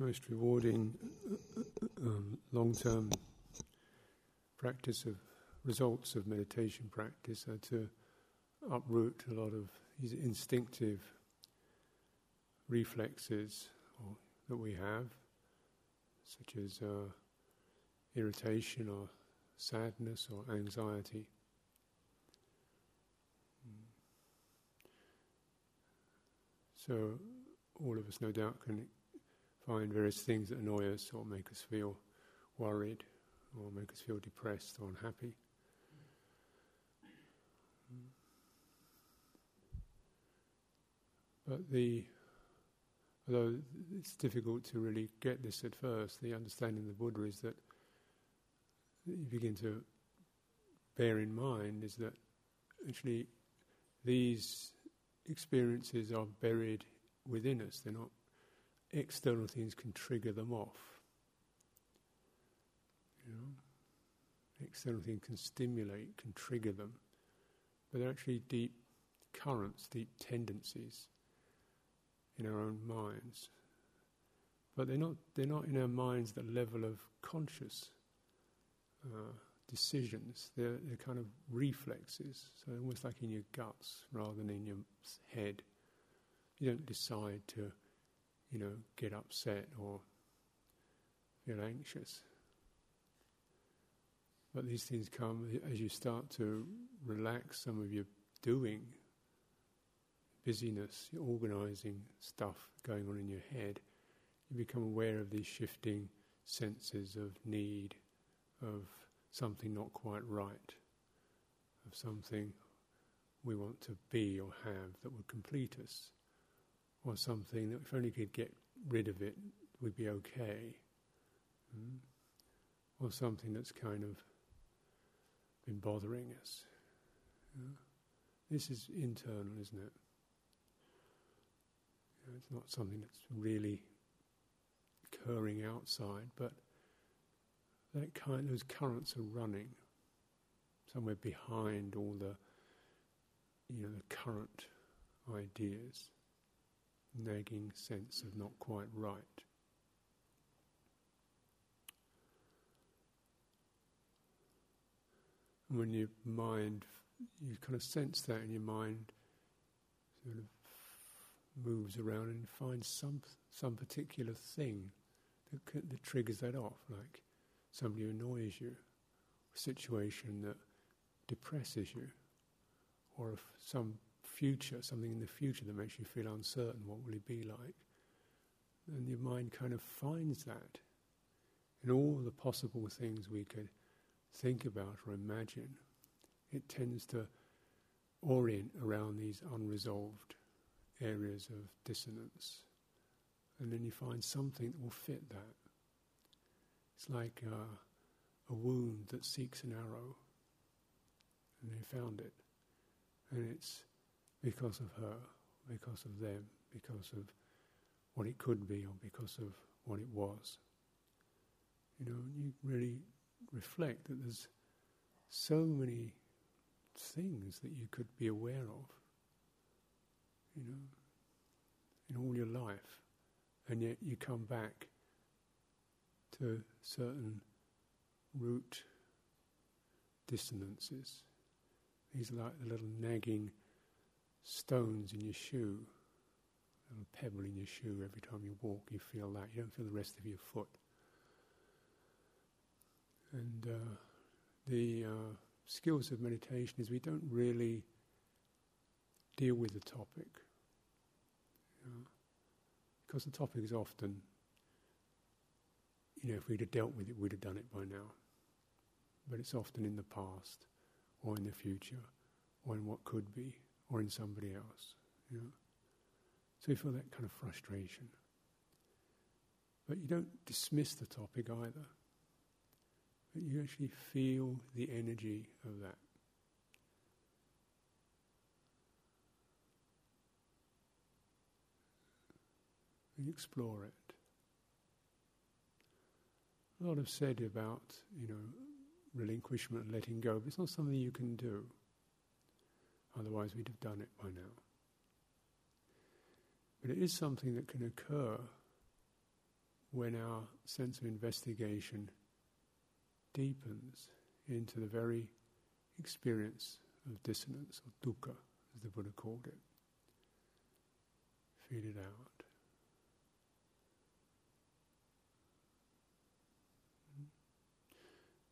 most rewarding um, long term practice of results of meditation practice are to uproot a lot of these instinctive reflexes or, that we have, such as uh, irritation or sadness or anxiety. So, all of us no doubt can find various things that annoy us or make us feel worried or make us feel depressed or unhappy. But the although it's difficult to really get this at first, the understanding of the Buddha is that you begin to bear in mind is that actually these experiences are buried within us. They're not external things can trigger them off. You know, external things can stimulate, can trigger them, but they're actually deep currents, deep tendencies in our own minds. But they're not, they're not in our minds the level of conscious uh, decisions. They're, they're kind of reflexes, so almost like in your guts rather than in your head. You don't decide to, you know, get upset or feel anxious. But these things come as you start to relax some of your doing busyness, your organising stuff going on in your head, you become aware of these shifting senses of need, of something not quite right, of something we want to be or have that would complete us, or something that if only we could get rid of it, we'd be okay, mm? or something that's kind of been bothering us. Yeah? This is internal, isn't it? it's not something that's really occurring outside, but that kind, those currents are running somewhere behind all the, you know, the current ideas, nagging sense of not quite right. And when your mind, you kind of sense that in your mind, sort of moves around and finds some some particular thing that, that triggers that off, like somebody annoys you, a situation that depresses you, or if some future, something in the future that makes you feel uncertain. What will it be like? And your mind kind of finds that in all the possible things we could think about or imagine. It tends to orient around these unresolved areas of dissonance. And then you find something that will fit that. It's like uh, a wound that seeks an arrow. And they found it. And it's because of her, because of them, because of what it could be, or because of what it was. You know, you really reflect that there's so many things that you could be aware of you know, in all your life, and yet you come back to certain root dissonances. These are like the little nagging stones in your shoe, a little pebble in your shoe. Every time you walk, you feel that. You don't feel the rest of your foot. And uh, the uh, skills of meditation is we don't really deal with the topic. You know, because the topic is often, you know, if we'd have dealt with it, we'd have done it by now. But it's often in the past, or in the future, or in what could be, or in somebody else. You know? So you feel that kind of frustration. But you don't dismiss the topic either. But you actually feel the energy of that. and explore it. A lot of said about, you know, relinquishment and letting go, but it's not something you can do. Otherwise, we'd have done it by now. But it is something that can occur when our sense of investigation deepens into the very experience of dissonance or dukkha, as the Buddha called it. Feel it out.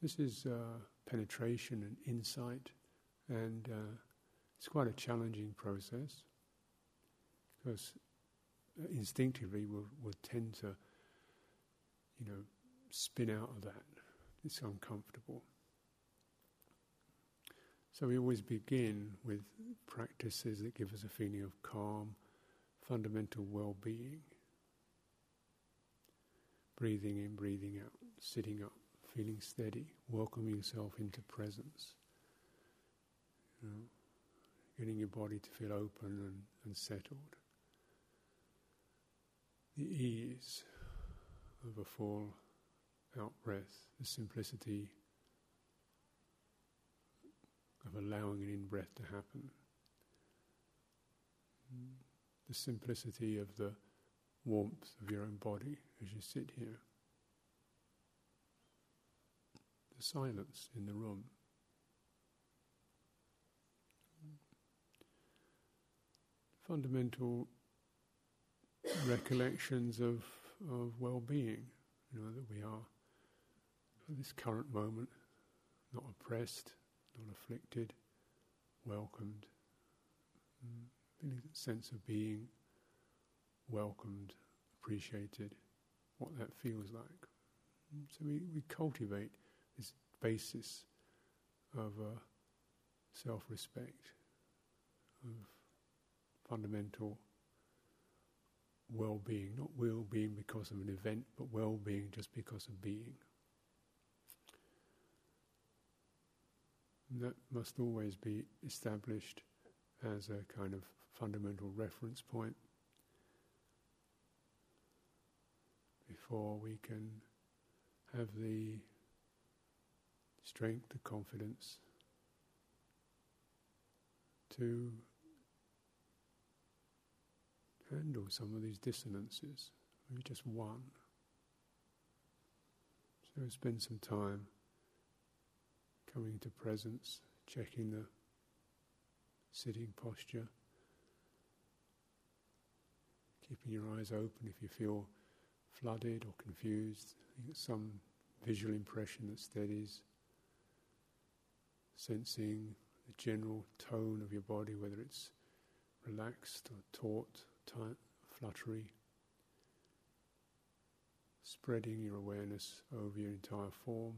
This is uh, penetration and insight, and uh, it's quite a challenging process because uh, instinctively we'll, we'll tend to, you know, spin out of that. It's uncomfortable. So we always begin with practices that give us a feeling of calm, fundamental well being. Breathing in, breathing out, sitting up, feeling steady, welcoming yourself into presence. You know, getting your body to feel open and, and settled. The ease of a full out breath, the simplicity of allowing an in breath to happen. The simplicity of the warmth of your own body as you sit here. The silence in the room. Fundamental recollections of, of well being, you know, that we are at this current moment not oppressed, not afflicted, welcomed, mm, feeling a sense of being welcomed, appreciated, what that feels like. Mm, so we, we cultivate this basis of uh, self respect, of fundamental well being, not well being because of an event, but well being just because of being. And that must always be established as a kind of fundamental reference point before we can have the strength, the confidence to handle some of these dissonances, maybe just one. So spend some time coming to presence, checking the sitting posture, keeping your eyes open if you feel flooded or confused, some visual impression that steadies, sensing the general tone of your body, whether it's relaxed or taut, fluttery, spreading your awareness over your entire form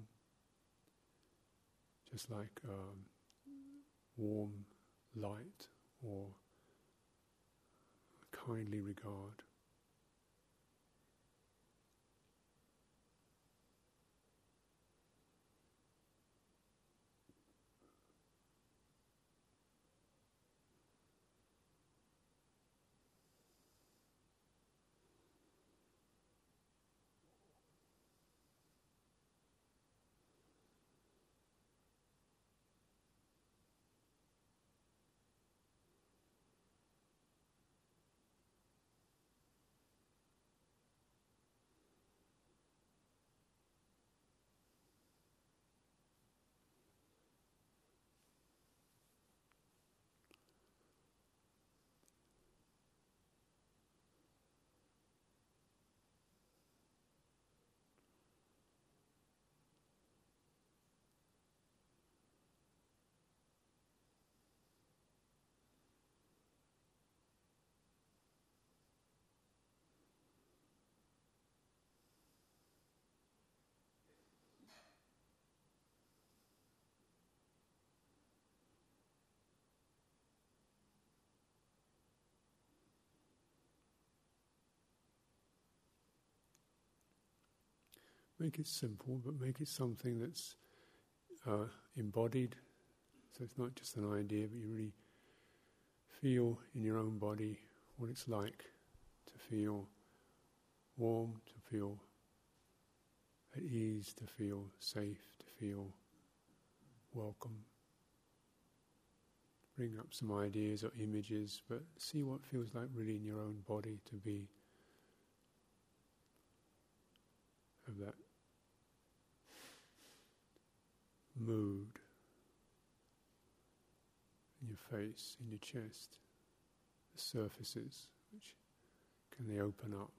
just like um, warm light or kindly regard. Make it simple, but make it something that's uh, embodied. So it's not just an idea, but you really feel in your own body what it's like to feel warm, to feel at ease, to feel safe, to feel welcome. Bring up some ideas or images, but see what feels like really in your own body to be of that mood in your face, in your chest, the surfaces, which can they open up?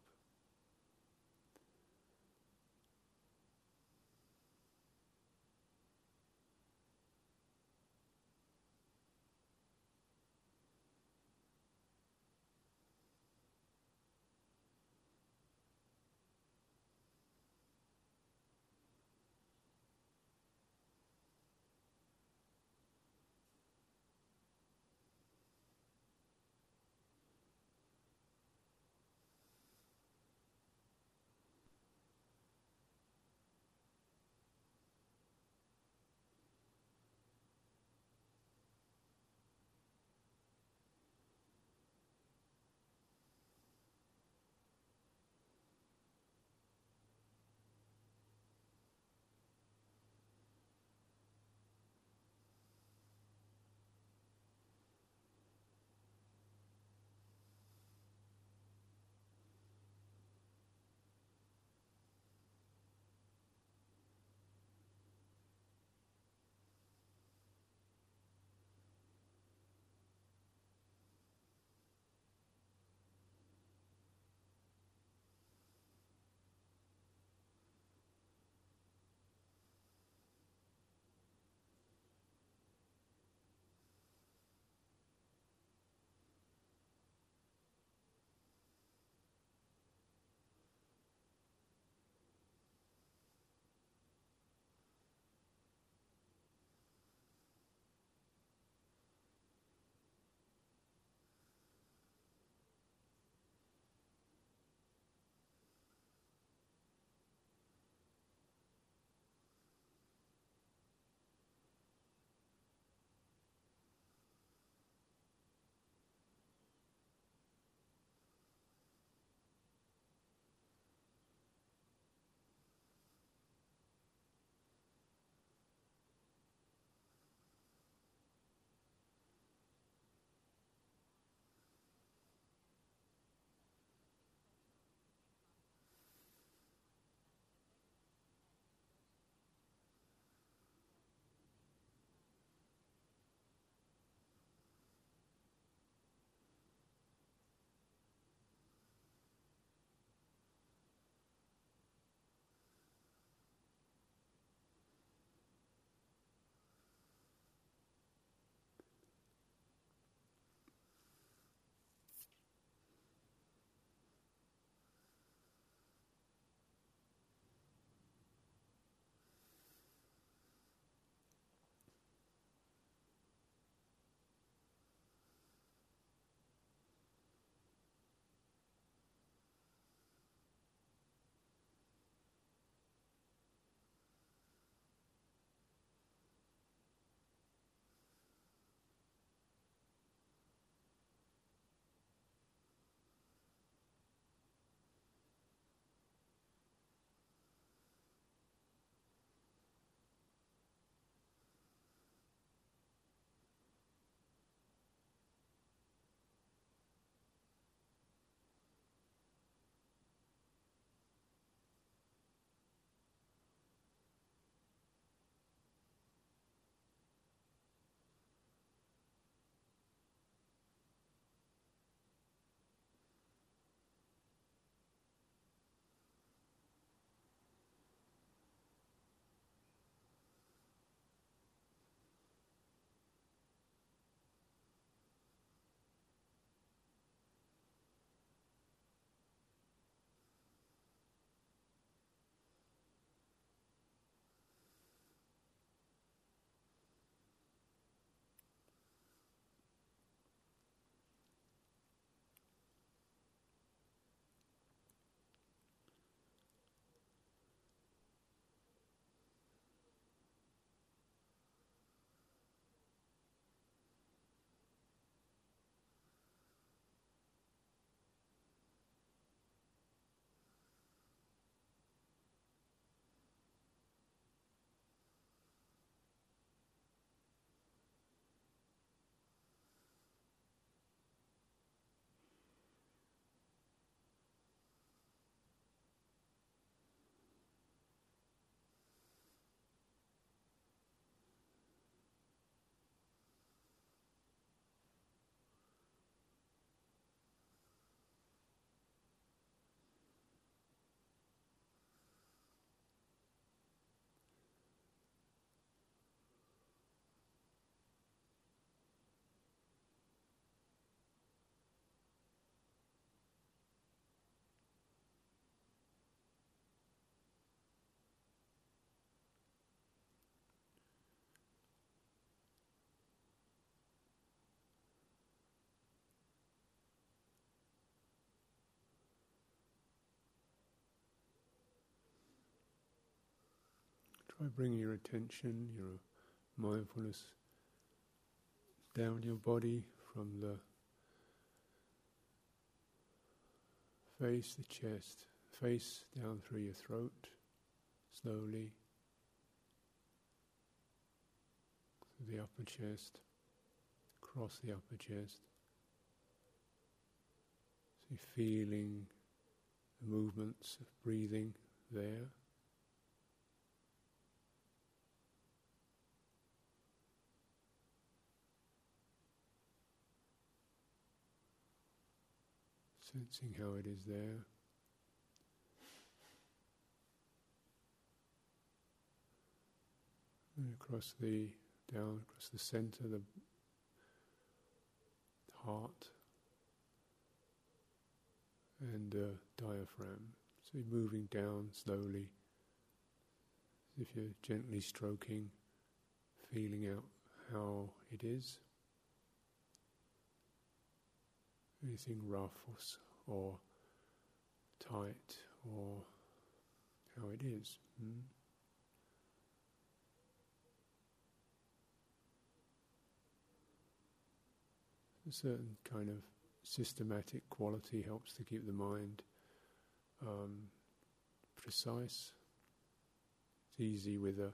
Try bringing your attention, your mindfulness down your body from the face, the chest, face down through your throat, slowly, through the upper chest, across the upper chest. So feeling the movements of breathing there. Sensing how it is there. And across the down across the center, the heart and uh, diaphragm. So you're moving down slowly, as if you're gently stroking, feeling out how it is. Anything rough or, or tight or how it is. Hmm? A certain kind of systematic quality helps to keep the mind um, precise. It's easy with a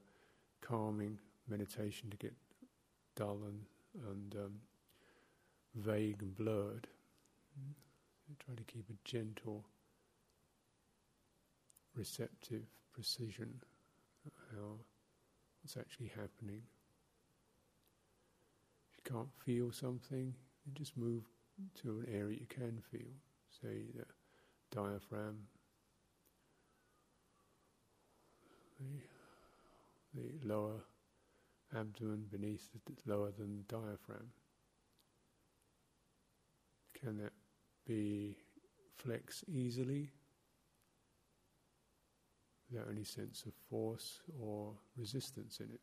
calming meditation to get dull and, and um, vague and blurred. Try to keep a gentle, receptive precision of how what's actually happening. If you can't feel something, then just move to an area you can feel. Say the diaphragm, the, the lower abdomen beneath the lower than the diaphragm. Can that be flex easily without any sense of force or resistance in it.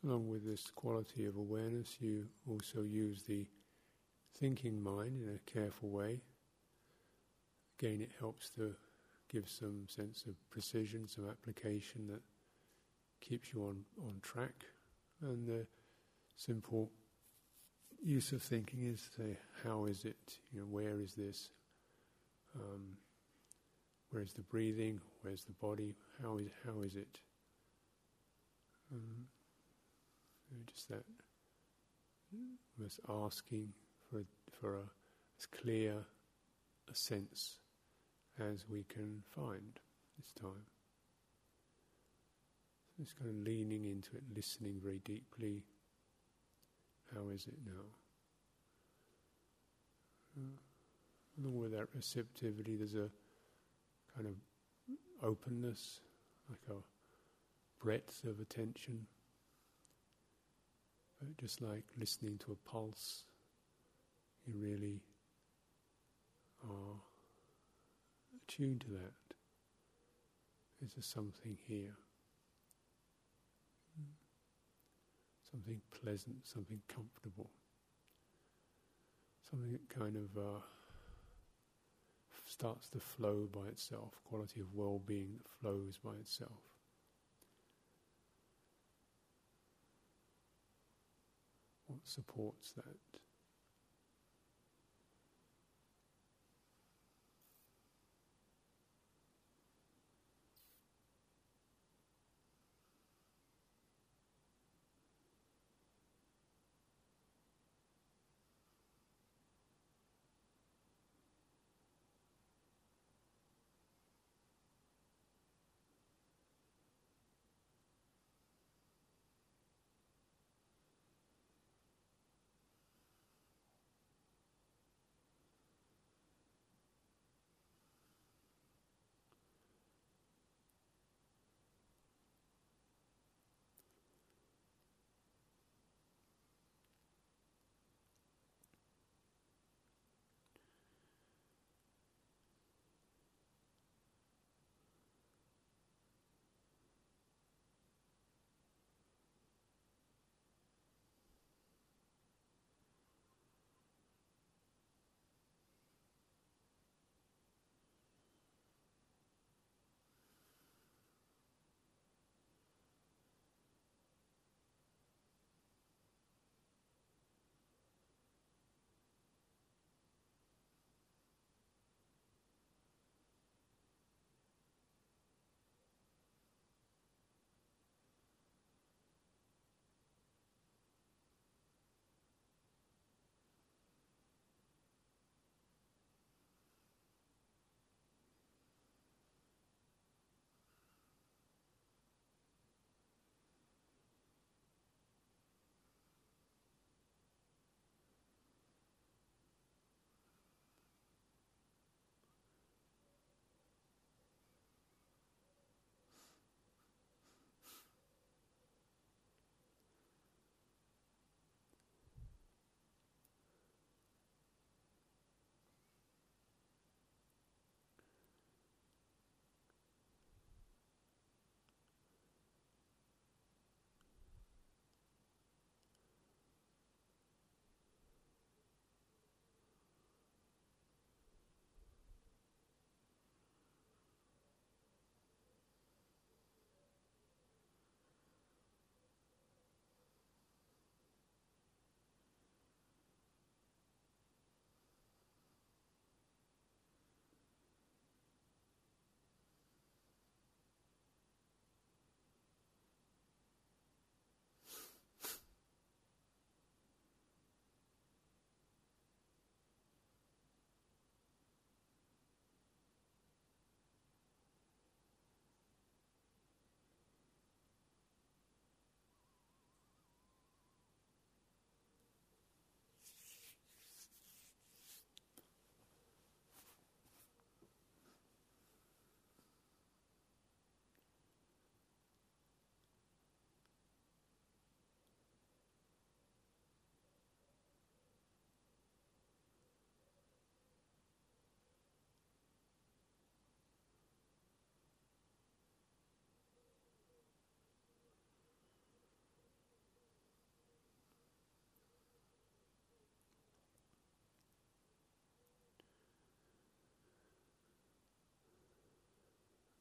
So along with this quality of awareness, you also use the thinking mind in a careful way. Again, it helps to give some sense of precision, some application that keeps you on, on track. And the simple use of thinking is say, how is it? You know, where is this? Um, where's the breathing? Where's the body? How is how is it? Um, just that was asking for for a, as clear a sense as we can find this time. So just kind of leaning into it, listening very deeply. How is it now? Uh, along with that receptivity, there's a kind of openness, like a breadth of attention. But just like listening to a pulse, you really are attuned to that. that. Is there something here? Something pleasant, something comfortable, something that kind of uh, starts to flow by itself, quality of well being that flows by itself. What supports that?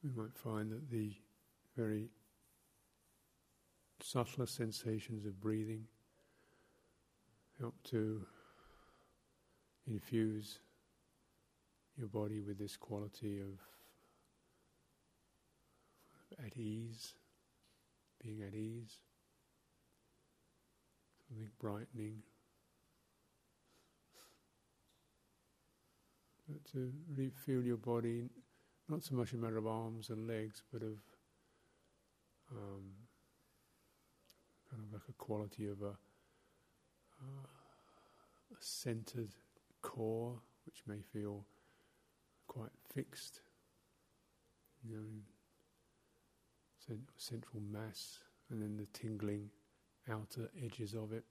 We might find that the very subtler sensations of breathing help to infuse your body with this quality of at ease, being at ease, something brightening. But to really feel your body not so much a matter of arms and legs, but of um, kind of like a quality of a, uh, a centered core, which may feel quite fixed, you know, central mass, and then the tingling outer edges of it,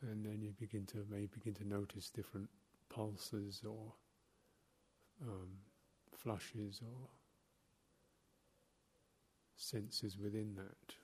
and then you begin to may begin to notice different pulses or um, flushes or senses within that.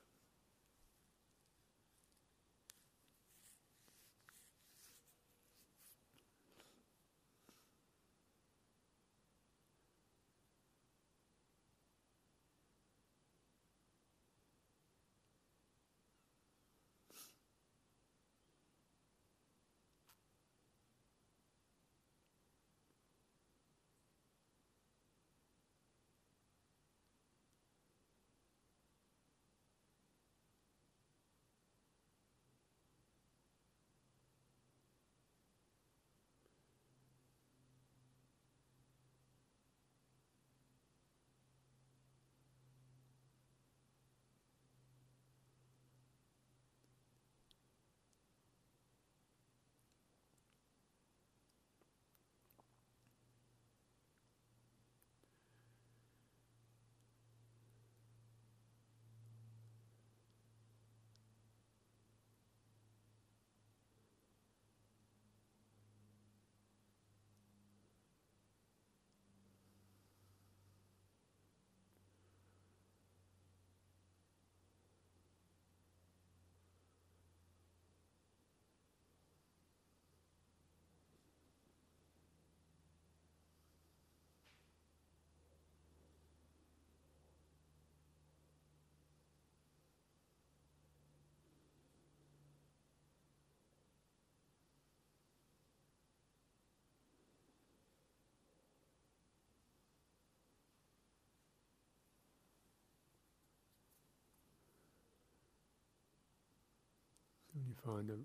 When you find a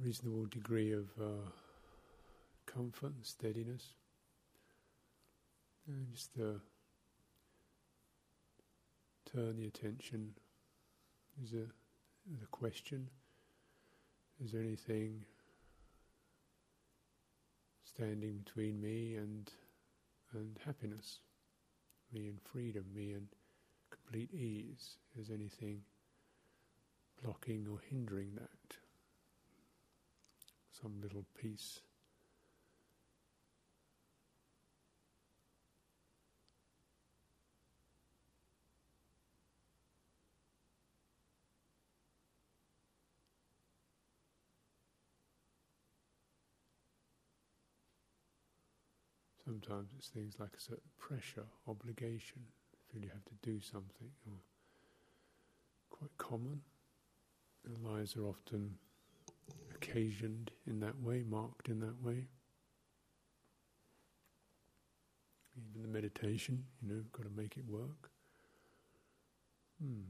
reasonable degree of uh, comfort and steadiness, and just uh, turn the attention. Is a, a question. Is there anything standing between me and and happiness, me and freedom, me and complete ease? Is anything blocking or hindering that. Some little piece. Sometimes it's things like a certain pressure, obligation, feel you have to do something, or quite common. Our lives are often occasioned in that way, marked in that way. Even the meditation, you know, got to make it work. Hmm.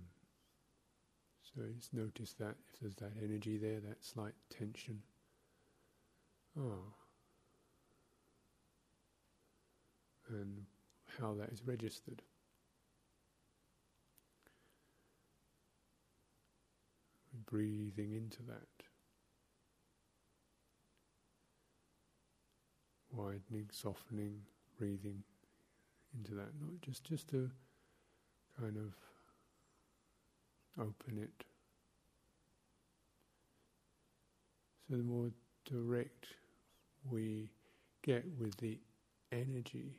So just notice that if there's that energy there, that slight tension. Ah. And how that is registered. Breathing into that. Widening, softening, breathing into that. Not just just to kind of open it. So the more direct we get with the energy,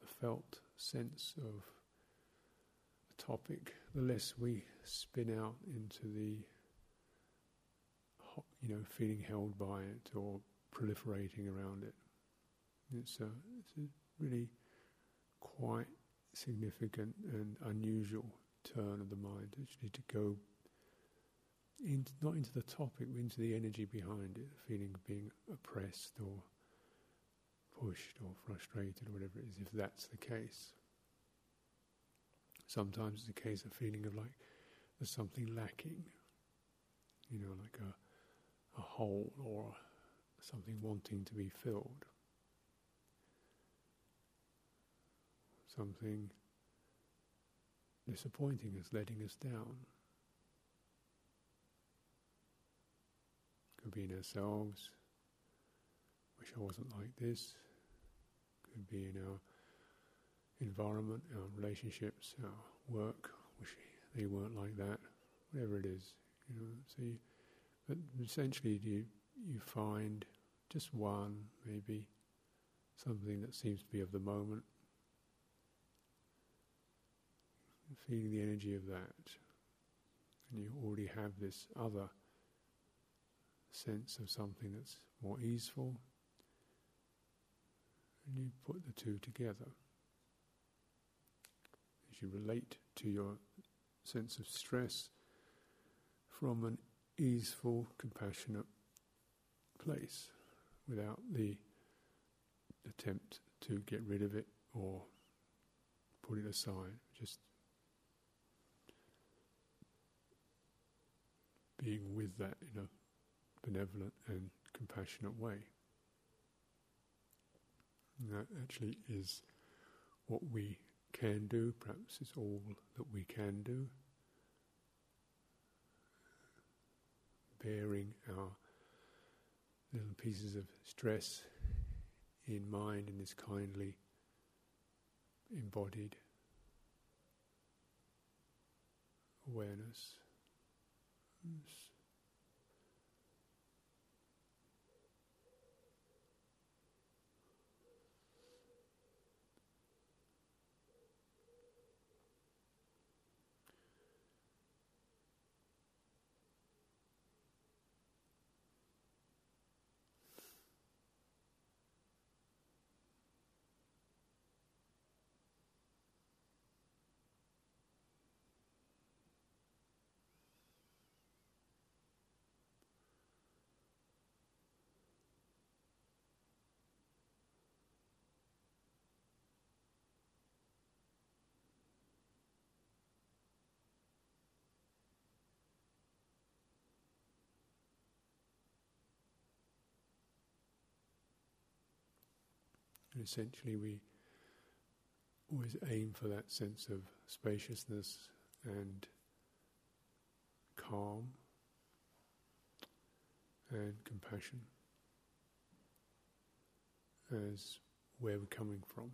the felt sense of the topic, the less we spin out into the, you know, feeling held by it or proliferating around it. It's a, it's a really quite significant and unusual turn of the mind, actually, to go into, not into the topic, but into the energy behind it, the feeling of being oppressed or pushed or frustrated or whatever it is, if that's the case. Sometimes it's a case of feeling of like there's something lacking, you know, like a, a hole or something wanting to be filled. Something disappointing us, letting us down. Could be in ourselves. Wish I wasn't like this. Could be in our environment, our relationships, our work. Wish they weren't like that. Whatever it is, you know. So, you, but essentially, you you find just one, maybe something that seems to be of the moment, feeling the energy of that, and you already have this other sense of something that's more easeful, and you put the two together. You relate to your sense of stress from an easeful, compassionate place without the attempt to get rid of it or put it aside. Just being with that in a benevolent and compassionate way. And that actually is what we can do, perhaps it's all that we can do. Bearing our little pieces of stress in mind in this kindly embodied awareness. Essentially, we always aim for that sense of spaciousness and calm and compassion as where we're coming from.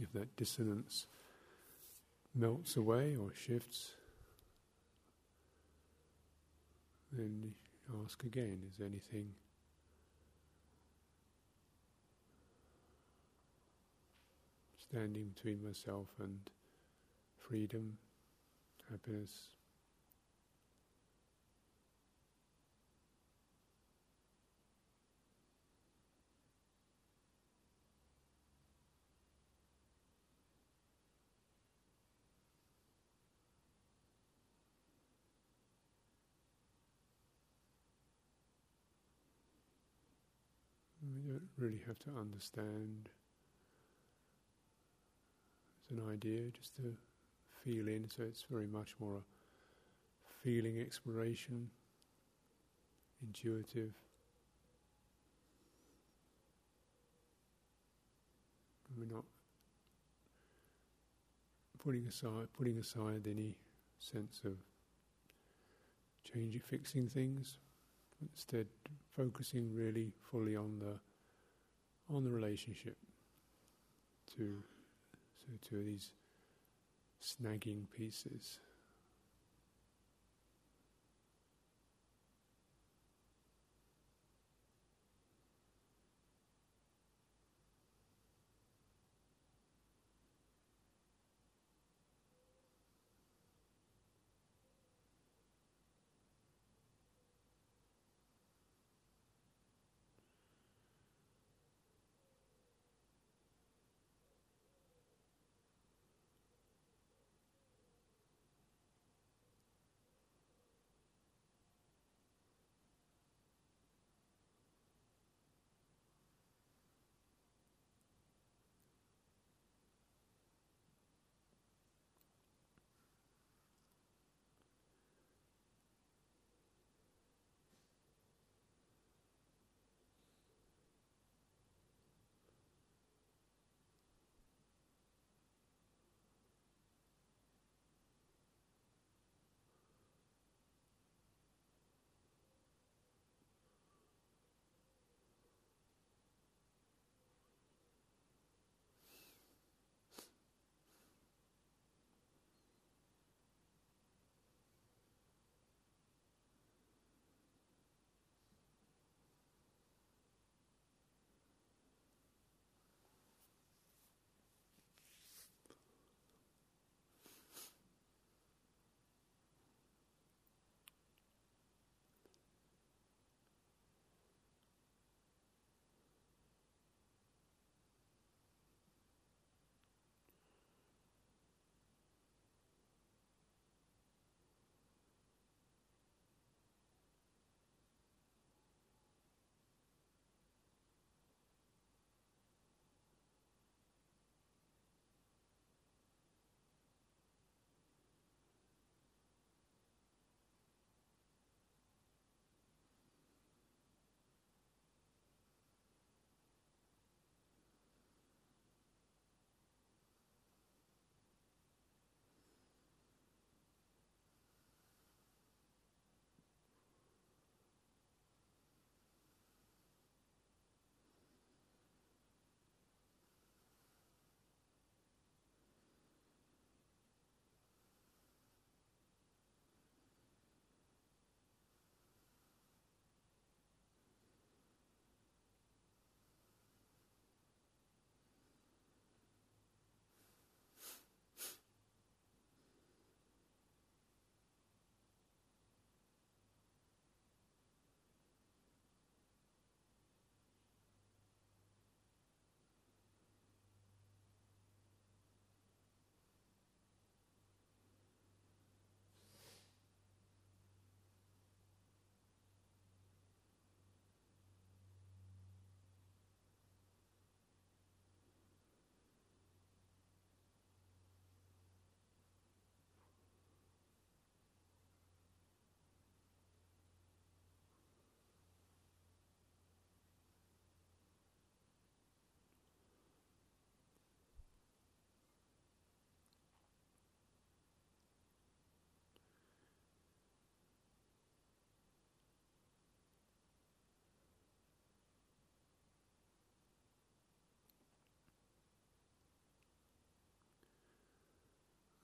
If that dissonance melts away or shifts, then ask again is there anything standing between myself and freedom, happiness? We don't really have to understand. It's an idea, just to feel in, so it's very much more a feeling exploration, intuitive. We're not putting aside putting aside any sense of changing, fixing things. Instead, focusing really fully on the on the relationship to so to these snagging pieces.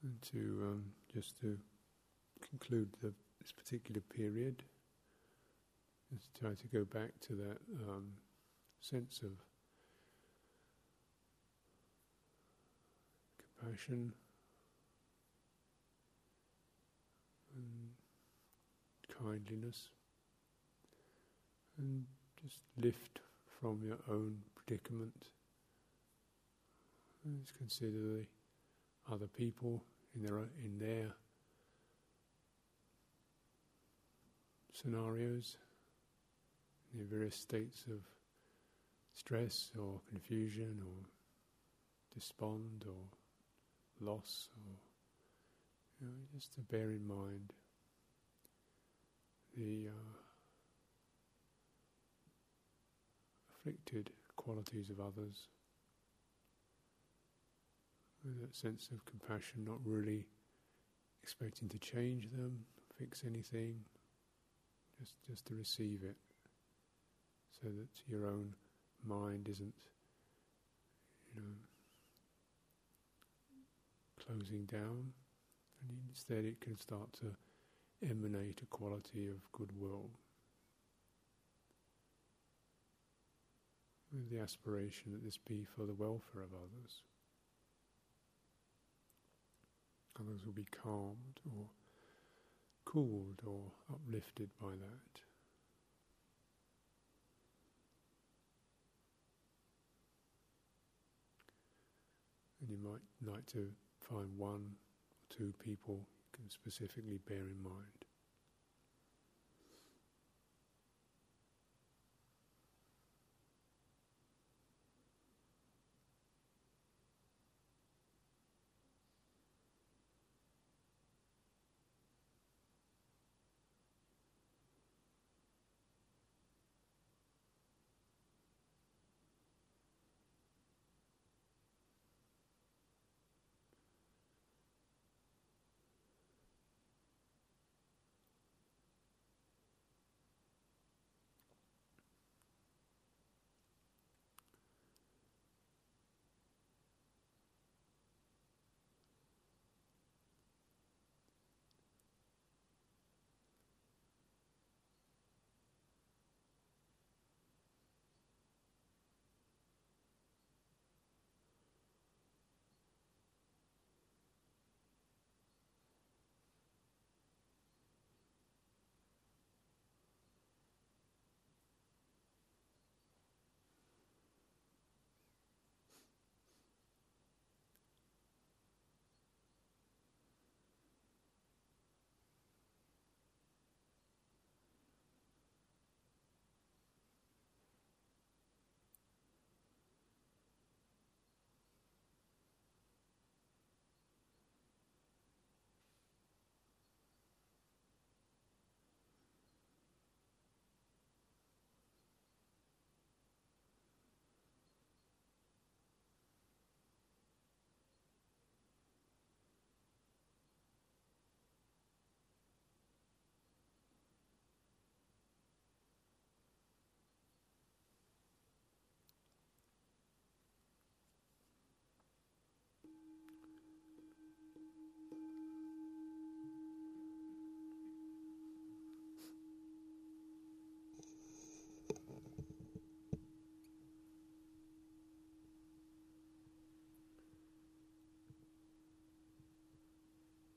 And to um, just to conclude the, this particular period, just try to go back to that um, sense of compassion and kindliness, and just lift from your own predicament. Just consider the other people in their in their scenarios, in their various states of stress or confusion or despond or loss or you know, just to bear in mind the uh, afflicted qualities of others with that sense of compassion, not really expecting to change them, fix anything, just just to receive it, so that your own mind isn't, you know, closing down, and instead it can start to emanate a quality of goodwill. With the aspiration that this be for the welfare of others. Others will be calmed or cooled or uplifted by that. And you might like to find one or two people you can specifically bear in mind.